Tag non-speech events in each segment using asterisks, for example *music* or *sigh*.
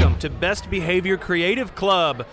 Welcome to Best Behavior Creative Club,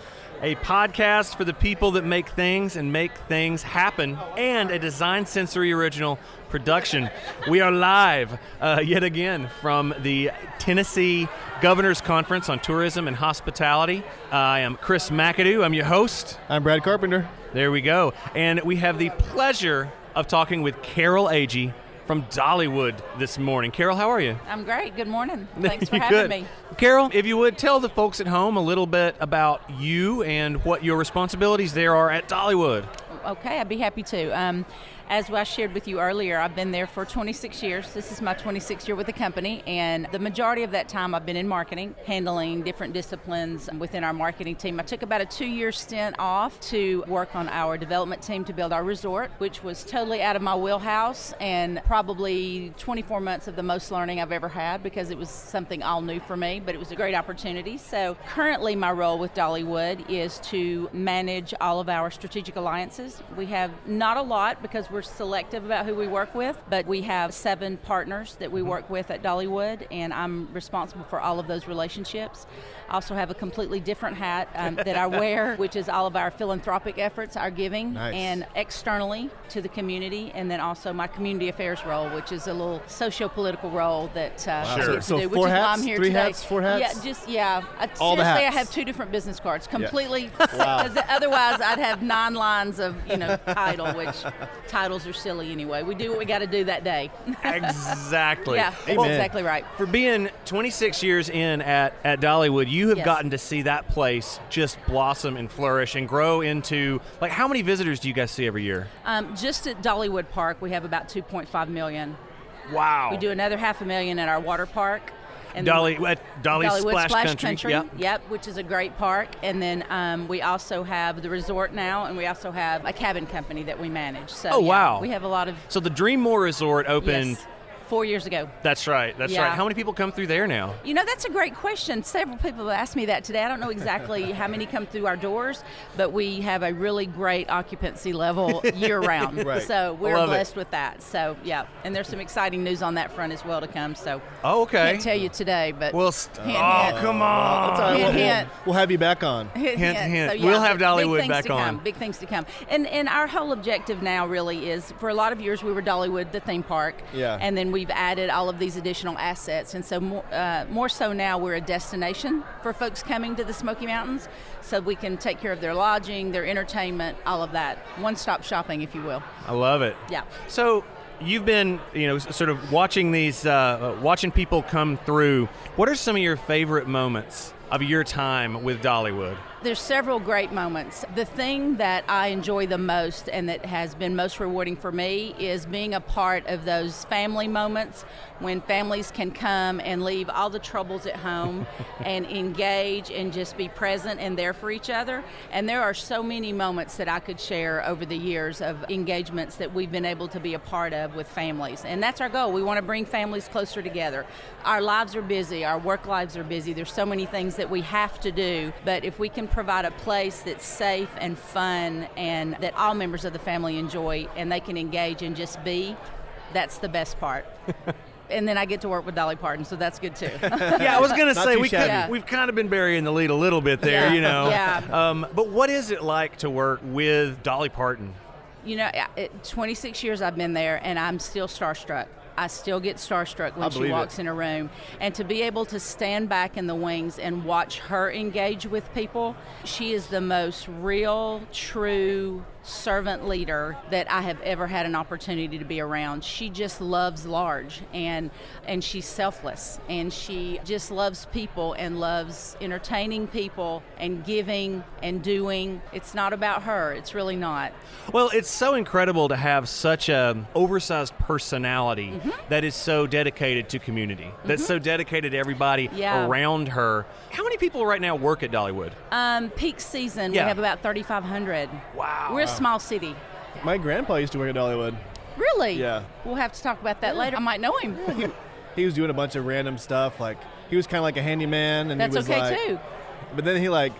a podcast for the people that make things and make things happen, and a Design Sensory original production. We are live uh, yet again from the Tennessee Governors Conference on Tourism and Hospitality. I am Chris McAdoo. I'm your host. I'm Brad Carpenter. There we go. And we have the pleasure of talking with Carol Agee from Dollywood this morning. Carol, how are you? I'm great. Good morning. *laughs* Thanks for Good. having me. Carol, if you would tell the folks at home a little bit about you and what your responsibilities there are at Dollywood. Okay, I'd be happy to. Um, as I shared with you earlier, I've been there for 26 years. This is my 26th year with the company, and the majority of that time I've been in marketing, handling different disciplines within our marketing team. I took about a two year stint off to work on our development team to build our resort, which was totally out of my wheelhouse and probably 24 months of the most learning I've ever had because it was something all new for me, but it was a great opportunity. So, currently, my role with Dollywood is to manage all of our strategic alliances. We have not a lot because we're selective about who we work with, but we have seven partners that we work with at Dollywood, and I'm responsible for all of those relationships. I also have a completely different hat um, that I *laughs* wear, which is all of our philanthropic efforts, our giving, Nice. and externally to the community, and then also my community affairs role, which is a little socio-political role that uh, Sure. to So do, four which is why hats? I'm here Three today. hats? Four hats? Yeah, just yeah. I, All the seriously, I have two different business cards, completely. *laughs* Wow. *laughs* 'cause otherwise, I'd have nine lines of you know title, which titles are silly anyway. We do what we got to do that day. *laughs* Exactly. yeah, that's exactly right. For being 26 years in at, at Dollywood, you have Yes. gotten to see that place just blossom and flourish and grow into like how many visitors do you guys see every year? Um, just at Dollywood Park, we have about 2.5 million. Wow. We do another half a million at our water park. And Dolly at Dolly Dollywood Splash, Country. Yep. Yep, which is a great park. And then um, we also have the resort now, and we also have a cabin company that we manage. So Oh, yeah, wow. we have a lot of So the Dreammore Resort opened. yes, four years ago. That's right. That's Yeah. right. How many people come through there now? You know, that's a great question. Several people have asked me that today. I don't know exactly *laughs* how many come through our doors, but we have a really great occupancy level *laughs* year round. Right. So we're love it. blessed with that. So, yeah. And there's some exciting news on that front as well to come. So, Oh, okay. can't tell you today, but. Well, st- Hint, oh, hint. come on. That's all right. Hint, We'll, we'll, we'll have you back on. Hint, Hint, hint. We'll have big- Dollywood big things back to on. Come, big things to come. And and our whole objective now really is for a lot of years we were Dollywood, the theme park. Yeah. And then we've added all of these additional assets, and so more, uh, more so now we're a destination for folks coming to the Smoky Mountains, so we can take care of their lodging, their entertainment, all of that. One-stop shopping, if you will. I love it. Yeah. So you've been, you know, sort of watching these, uh, watching people come through. What are some of your favorite moments of your time with Dollywood? There's several great moments. The thing that I enjoy the most and that has been most rewarding for me is being a part of those family moments when families can come and leave all the troubles at home *laughs* and engage and just be present and there for each other. And there are so many moments that I could share over the years of engagements that we've been able to be a part of with families. And that's our goal. We want to bring families closer together. Our lives are busy, our work lives are busy. There's so many things that we have to do, but if we can provide a place that's safe and fun and that all members of the family enjoy and they can engage and just be, that's the best part. *laughs* and then I get to work with Dolly Parton, so that's good too. *laughs* Yeah, I was gonna say we shabby. could, Yeah. we've kind of been burying the lead a little bit there, Yeah, you know. *laughs* yeah. Um, but what is it like to work with Dolly Parton? You know, 26 years I've been there, and I'm still starstruck. I still get starstruck when she walks it. in a room. And to be able to stand back in the wings and watch her engage with people, she is the most real, true servant leader that I have ever had an opportunity to be around. She just loves large and and she's selfless and she just loves people and loves entertaining people and giving and doing. It's not about her. It's really not. Well, it's so incredible to have such a oversized personality Mm-hmm. that is so dedicated to community, that's so dedicated to everybody Yeah. around her. How many people right now work at Dollywood? Um, peak season, Yeah. we have about 3,500. Wow. We're small city. My grandpa used to work at Dollywood. Really? Yeah. We'll have to talk about that later. I might know him. He was doing a bunch of random stuff. Like he was kind of like a handyman, and That's he was okay like, too. But then he like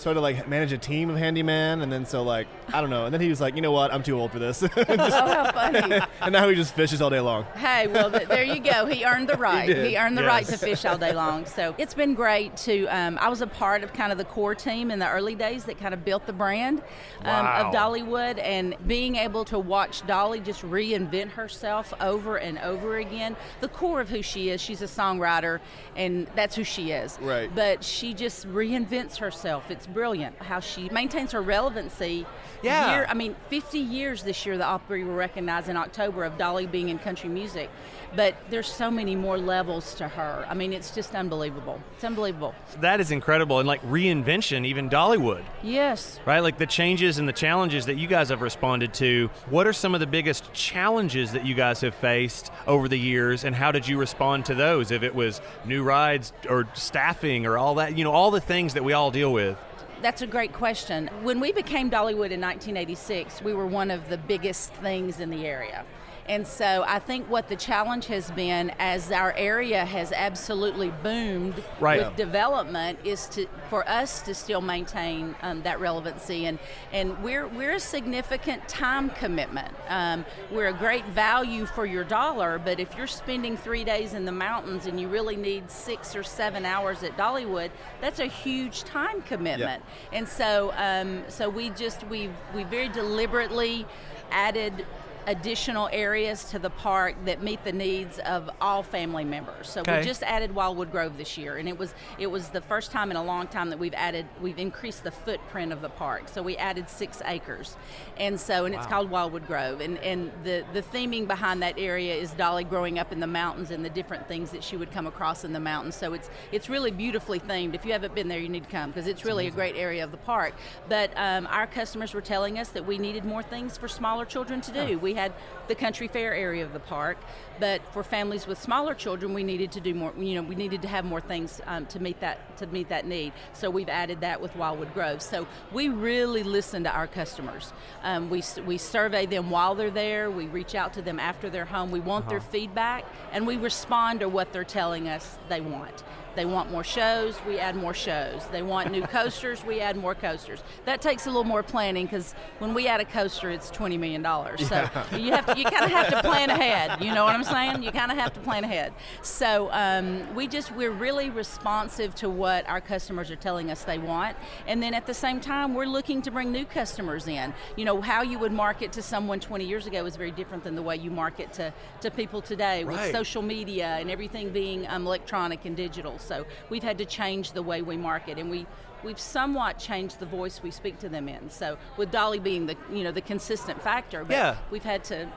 started to like manage a team of handyman, and then so like I don't know, and then he was like, you know what, I'm too old for this, *laughs* oh, how funny. *laughs* and now he just fishes all day long. Hey, well, th- there you go. He earned the *laughs* right. He earned the right to fish all day long. So it's been great to. Um, I was a part of kind of the core team in the early days that kind of built the brand um, Wow. of Dollywood, and being able to watch Dolly just reinvent herself over and over again. The core of who she is. She's a songwriter, and that's who she is. Right. But she just reinvents herself. It's brilliant how she maintains her relevancy. Yeah. Year, I mean, 50 years this year, the Opry will recognize in October of Dolly being in country music. But there's so many more levels to her. I mean, it's just unbelievable. It's unbelievable. That is incredible. And like reinvention, even Dollywood, Yes. right? Like the changes and the challenges that you guys have responded to. What are some of the biggest challenges that you guys have faced over the years, and how did you respond to those? If it was new rides or staffing or all that, you know, all the things that we all deal with. That's a great question. When we became Dollywood in 1986, we were one of the biggest things in the area. And so I think what the challenge has been as our area has absolutely boomed Right. with development is to for us to still maintain um, that relevancy and and we're we're a significant time commitment. Um, we're a great value for your dollar, but if you're spending three days in the mountains and you really need six or seven hours at Dollywood, that's a huge time commitment. And so um, so we just we we very deliberately added additional areas to the park that meet the needs of all family members. So Okay. we just added Wildwood Grove this year, and it was it was the first time in a long time that we've added we've increased the footprint of the park. So we added six acres, and so and it's called Wildwood Grove, and and the the theming behind that area is Dolly growing up in the mountains and the different things that she would come across in the mountains. So it's it's really beautifully themed. If you haven't been there, you need to come because it's really a great area of the park. But um, our customers were telling us that we needed more things for smaller children to do. We had the country fair area of the park, but for families with smaller children, we needed to do more. You know, we needed to have more things um, to meet that to meet that need. So we've added that with Wildwood Grove. So we really listen to our customers. Um, we we survey them while they're there. We reach out to them after they're home. We want their feedback, and we respond to what they're telling us they want. They want more shows, we add more shows. They want new *laughs* coasters, we add more coasters. That takes a little more planning because when we add a coaster, it's twenty million dollars. So you have to, you kind of have to plan ahead. You know what I'm saying? You kind of have to plan ahead. So um, we just we're really responsive to what our customers are telling us they want, and then at the same time, we're looking to bring new customers in. You know how you would market to someone 20 years ago is very different than the way you market to to people today with social media and everything being um, electronic and digital. So we've had to change the way we market, and we we've somewhat changed the voice we speak to them in. So with Dolly being the you know the consistent factor, but Yeah. we've had to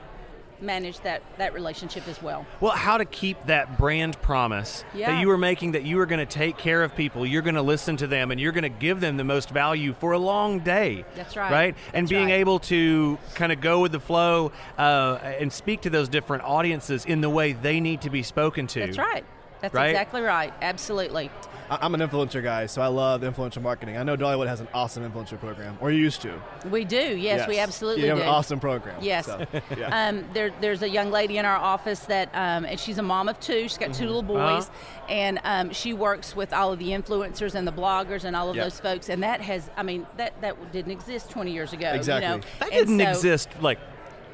manage that that relationship as well. Well, how to keep that brand promise that you were making that you were going to take care of people, you're going to listen to them, and you're going to give them the most value for a long day. That's right. Right? and That's being right. able to kind of go with the flow uh, and speak to those different audiences in the way they need to be spoken to. That's right. That's Right? exactly right. Absolutely. I- I'm an influencer guy, so I love influencer marketing. I know Dollywood has an awesome influencer program, or you used to. We do. Yes, we absolutely You have do. an awesome program. Yes. So, *laughs* yeah. Um, there, there's a young lady in our office that, um, and she's a mom of two. She's got Mm-hmm. two little boys, and um, she works with all of the influencers and the bloggers and all of Yep. those folks. And that has, I mean, that that didn't exist 20 years ago. Exactly. You know? That didn't so- exist like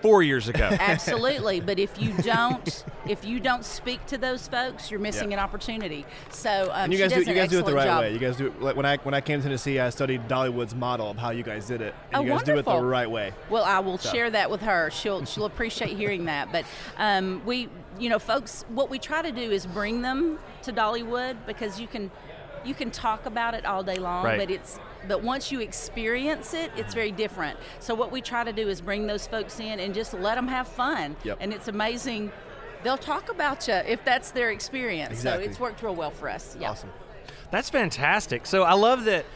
four years ago. *laughs* Absolutely, but if you don't, if you don't speak to those folks, you're missing Yeah. an opportunity. So um, and you she guys do does you an guys do it the excellent right job. way. You guys do it, like when I when I came to Tennessee, I studied Dollywood's model of how you guys did it, and Oh, you guys do it the right way. Well, I will So. share that with her. She'll she'll appreciate hearing that. But um, we, you know, folks, what we try to do is bring them to Dollywood because you can you can talk about it all day long, Right. but it's but once you experience it, it's very different. So what we try to do is bring those folks in and just let them have fun. Yep. And it's amazing. They'll talk about you if that's their experience. Exactly. So it's worked real well for us. Yeah. Awesome. That's fantastic. So I love that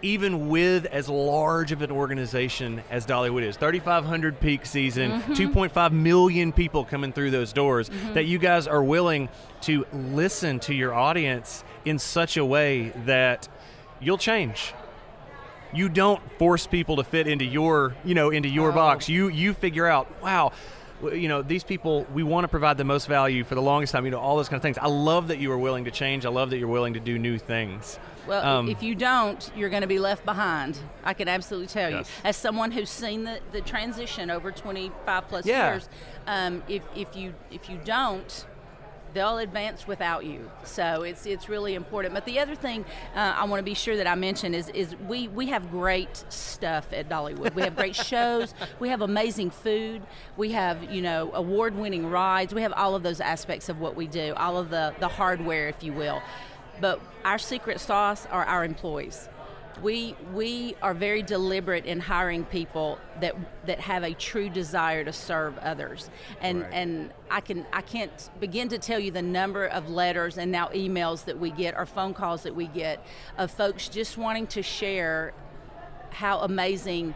even with as large of an organization as Dollywood is, 3,500 peak season, Mm-hmm. 2.5 million people coming through those doors, that you guys are willing to listen to your audience in such a way that you'll change. You don't force people to fit into your, you know, into your Oh. box. You you figure out, wow, you know, these people, we want to provide the most value for the longest time. You know, all those kind of things. I love that you are willing to change. I love that you're willing to do new things. Well, Um, if you don't, you're going to be left behind. I can absolutely tell Yes. you. As someone who's seen the, the transition over 25 plus Yeah. years, um, if, if you if you don't, they'll advance without you. So it's it's really important. But the other thing uh, I want to be sure that I mention is is we we have great stuff at Dollywood. We have great *laughs* shows. We have amazing food. We have you know award winning rides. We have all of those aspects of what we do. All of the the hardware, if you will. But our secret sauce are our employees. We we are very deliberate in hiring people that that have a true desire to serve others, and Right. and I can I can't begin to tell you the number of letters and now emails that we get or phone calls that we get of folks just wanting to share how amazing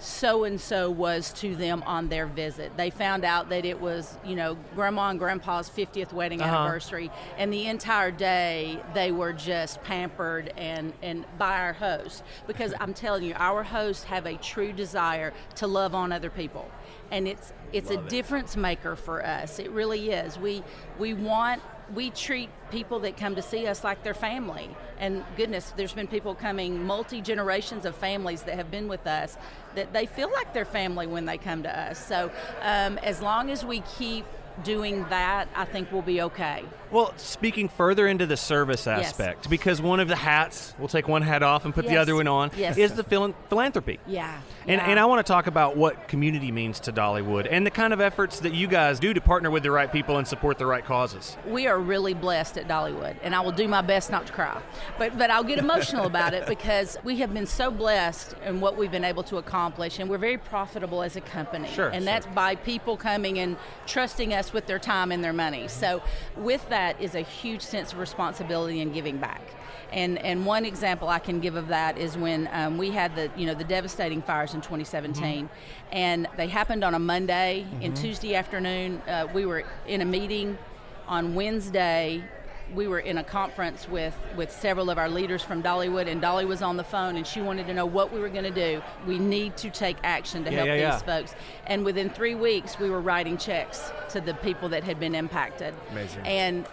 so and so was to them on their visit. They found out that it was, you know, grandma and grandpa's 50th wedding Uh-huh. anniversary, and the entire day they were just pampered and, and by our host. Because I'm telling you, our hosts have a true desire to love on other people. And it's it's a difference maker for us. It really is. We we want we treat people that come to see us like their family. And goodness, there's been people coming, multi generations of families that have been with us, that they feel like their family when they come to us. So um, as long as we keep doing that, I think we'll be okay. Well, speaking further into the service Yes. aspect, because one of the hats, we'll take one hat off and put the other one on, Yes. is the philan- philanthropy. Yeah. And, yeah. and I want to talk about what community means to Dollywood and the kind of efforts that you guys do to partner with the right people and support the right causes. we are really blessed at Dollywood, and I will do my best not to cry. But but I'll get emotional about it because we have been so blessed in what we've been able to accomplish, and we're very profitable as a company. Sure, and sure. that's by people coming and trusting us with their time and their money. So with that is a huge sense of responsibility and giving back. And, and one example I can give of that is when um, we had the you know the devastating fires in 2017, and they happened on a Monday. And Tuesday afternoon, uh, we were in a meeting on Wednesday, we were in a conference with, with several of our leaders from Dollywood, and Dolly was on the phone, and she wanted to know what we were going to do. We need to take action to Yeah, help yeah, these yeah. folks. And within three weeks, we were writing checks to the people that had been impacted. Amazing. And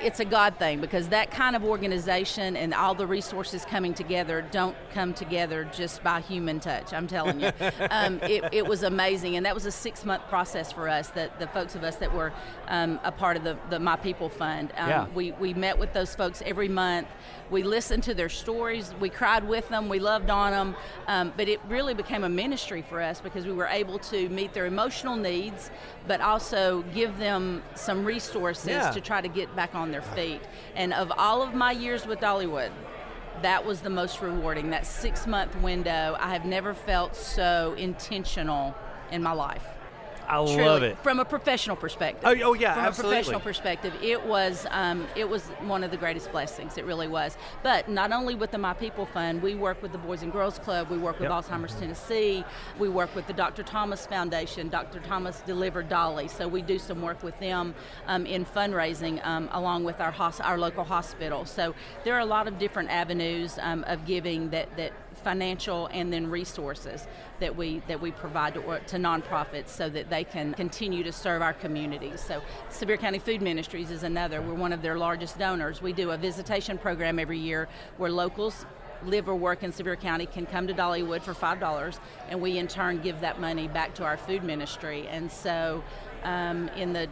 it's a God thing because that kind of organization and all the resources coming together don't come together just by human touch. I'm telling you, *laughs* um, it, it was amazing, and that was a six month process for us. That the folks of us that were um, a part of the, the My People Fund, um, Yeah. we we met with those folks every month. We listened to their stories. We cried with them. We loved on them. Um, but it really became a ministry for us because we were able to meet their emotional needs, but also give them some resources Yeah. to try to get back on their feet. And of all of my years with Dollywood, that was the most rewarding. That six month window, I have never felt so intentional in my life. I Truly, love it. from a professional perspective. Oh, oh, yeah, from absolutely. a professional perspective, it was um, it was one of the greatest blessings. It really was. But not only with the My People Fund, we work with the Boys and Girls Club. We work with Yep. Alzheimer's Tennessee. We work with the Dr. Thomas Foundation. Dr. Thomas delivered Dolly, so we do some work with them um, in fundraising um, along with our hos- our local hospital. So there are a lot of different avenues um, of giving that that financial and then resources that we that we provide to, to nonprofits so that they can continue to serve our communities. So Sevier County Food Ministries is another. We're one of their largest donors. We do a visitation program every year where locals live or work in Sevier County can come to Dollywood for five dollars, and we in turn give that money back to our food ministry. And so, um, in the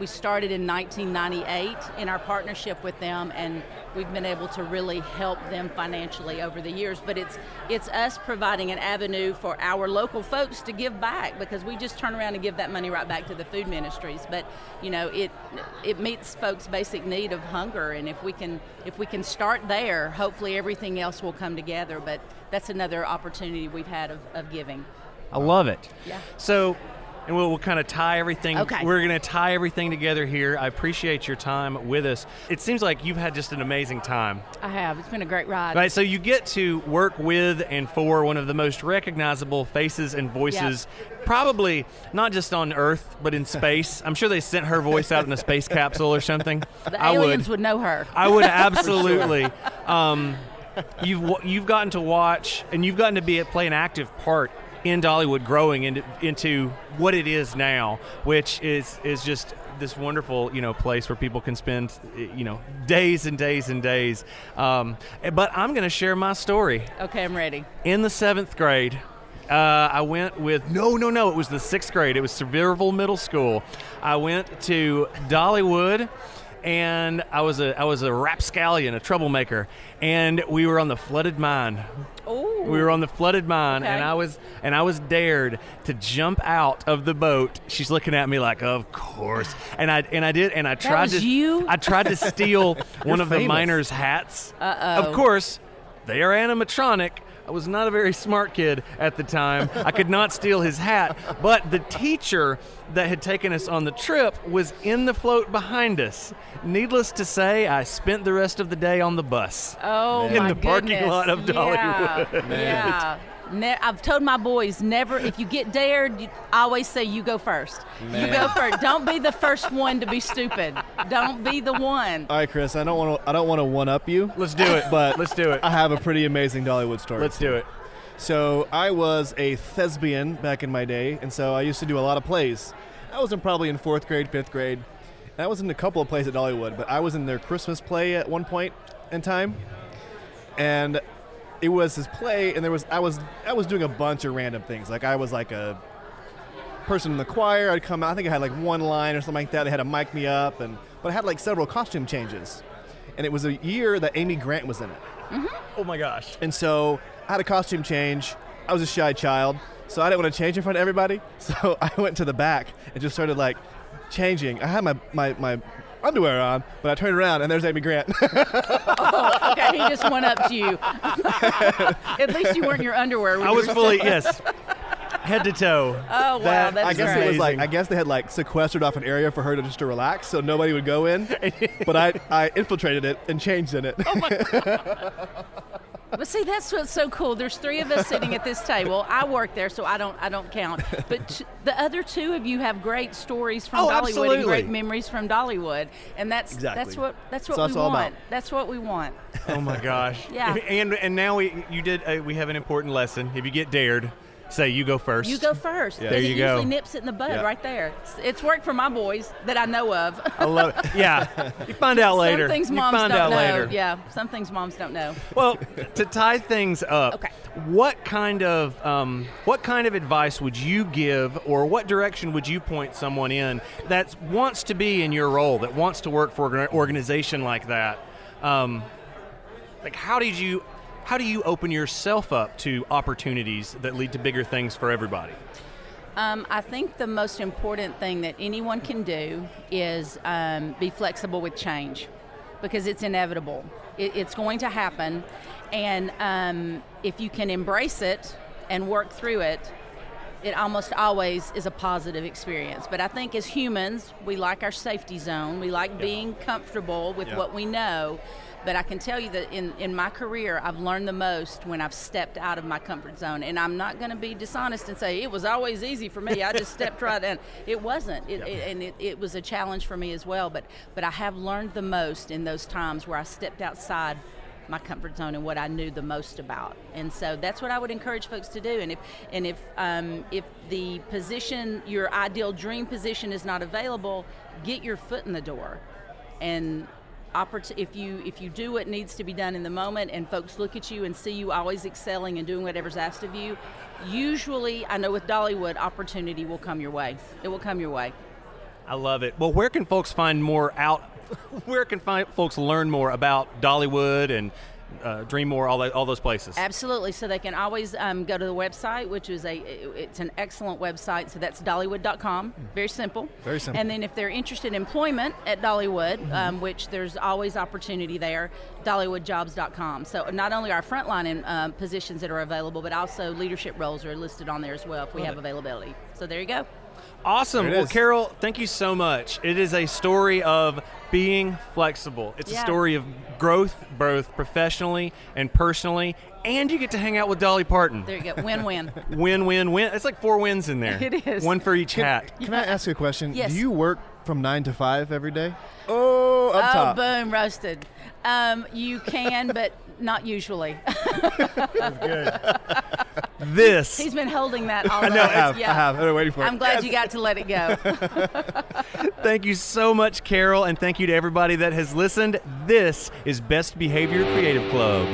we started in 1998 in our partnership with them, and we've been able to really help them financially over the years. But it's it's us providing an avenue for our local folks to give back because we just turn around and give that money right back to the food ministries. But you know, it it meets folks' basic need of hunger, and if we can if we can start there, hopefully everything else will come together. But that's another opportunity we've had of, of giving. I love it. Yeah. So, and we'll, we'll kind of tie everything. Okay. We're going to tie everything together here. I appreciate your time with us. It seems like you've had just an amazing time. I have. It's been a great ride. Right, so you get to work with and for one of the most recognizable faces and voices, probably not just on Earth, but in space. *laughs* I'm sure they sent her voice out in a space capsule or something. The I aliens would. would know her. I would *laughs* absolutely. um, you've you've gotten to watch and you've gotten to be play an active part in Dollywood growing into, into what it is now, which is is just this wonderful you know place where people can spend you know days and days and days. Um, but I'm going to share my story. Okay, I'm ready. In the seventh grade, uh, I went with no, no, no. It was the sixth grade. It was Sevierville Middle School. I went to Dollywood and I was a I was a rapscallion, a troublemaker, and we were on the flooded mine. Ooh. We were on the flooded mine, Okay. and I was and I was dared to jump out of the boat. She's looking at me like, "Of course," and I and I did, and I tried to you? I tried to steal *laughs* one of the miners' hats. Uh-oh. Of course, they are animatronic. I was not a very smart kid at the time. I could not steal his hat, but the teacher that had taken us on the trip was in the float behind us. Needless to say, I spent the rest of the day on the bus. Oh In the parking lot of Yeah, Dollywood. Yeah. *laughs* Ne- I've told my boys never. If you get dared, you, I always say you go first. You go first. Don't be the first one to be stupid. Don't be the one. All right, Chris. I don't want to. I don't want to one up you. Let's do it. But let's do it. I have a pretty amazing Dollywood story. Let's do it. So I was a thespian back in my day, and so I used to do a lot of plays. I was in probably in fourth grade, fifth grade. And I was in a couple of plays at Dollywood, but I was in their Christmas play at one point in time, and it was his play, and there was I was I was doing a bunch of random things. Like I was like a person in the choir. I'd come out. I think I had like one line or something like that. They had to mic me up, and but I had like several costume changes, and it was a year that Amy Grant was in it. Mm-hmm. Oh my gosh. And so I had a costume change. I was a shy child, so I didn't want to change in front of everybody. *laughs* So I went to the back and just started like changing. I had my, my, my underwear on, but I turned around and there's Amy Grant. *laughs* Oh, okay, he just went up to you. *laughs* At least you weren't in your underwear. when I you was fully sitting- yes, head to toe. Oh wow, That- that's I guess great. it was like Amazing. I guess they had like sequestered off an area for her to just to relax, so nobody would go in. *laughs* but I, I infiltrated it and changed in it. Oh, But see, that's what's so cool. There's three of us sitting at this table. I work there, so I don't I don't count. But t- the other two of you have great stories from Oh, Dollywood absolutely. and great memories from Dollywood, and that's Exactly. that's what that's what So that's we all want. about. That's what we want. Oh my gosh. Yeah. And and now we you did uh, we have an important lesson. If you get dared, say you go first. You go first. Yeah. There you it go. usually nips it in the bud Yeah. right there. It's, it's worked for my boys that I know of. I love it. *laughs* Yeah. You find out later. Some things moms don't know. later. Yeah, some things moms don't know. Well, to tie things up, Okay. what kind of um, what kind of advice would you give, or what direction would you point someone in that wants to be in your role, that wants to work for an organization like that? Um, like, how did you how do you open yourself up to opportunities that lead to bigger things for everybody? Um, I think the most important thing that anyone can do is um, be flexible with change because it's inevitable. It, it's going to happen. And um, if you can embrace it and work through it, it almost always is a positive experience. But I think as humans, we like our safety zone. We like being comfortable with Yeah. what we know. But I can tell you that in, in my career, I've learned the most when I've stepped out of my comfort zone. And I'm not going to be dishonest and say it was always easy for me. I just stepped right in. *laughs* It wasn't. It, it, and it, it was a challenge for me as well. But, but I have learned the most in those times where I stepped outside my comfort zone and what I knew the most about. And so that's what I would encourage folks to do. And if and if um, if the position, your ideal dream position, is not available, get your foot in the door. And if you if you do what needs to be done in the moment, and folks look at you and see you always excelling and doing whatever's asked of you, usually I know with Dollywood, opportunity will come your way. It will come your way. I love it. Well, where can folks find more out? *laughs* Where can find folks learn more about Dollywood and uh, Dream More, all, that, all those places? Absolutely. So they can always um, go to the website, which is a it's an excellent website. So that's Dollywood.com. Very simple. Very simple. And then if they're interested in employment at Dollywood, um, which there's always opportunity there, DollywoodJobs.com. So not only our frontline in, um, positions that are available, but also leadership roles are listed on there as well if we have availability. So there you go. Awesome. Well, is. Carol, thank you so much. It is a story of being flexible. It's a story of growth, both professionally and personally, and you get to hang out with Dolly Parton. There you go. Win-win. *laughs* Win, win, win. It's like four wins in there. *laughs* It is. One for each hat. *laughs* Can I ask you a question? Yes. Do you work from nine to five every day? Oh, up oh, top. boom, roasted. Um, you can, but not usually. That's good. This. He's been holding that *laughs* all I know, I have. Yeah. I have. I've been waiting for it. I'm glad Yes. you got to let it go. *laughs* *laughs* Thank you so much, Carol, and thank you to everybody that has listened. This is Best Behavior Creative Club.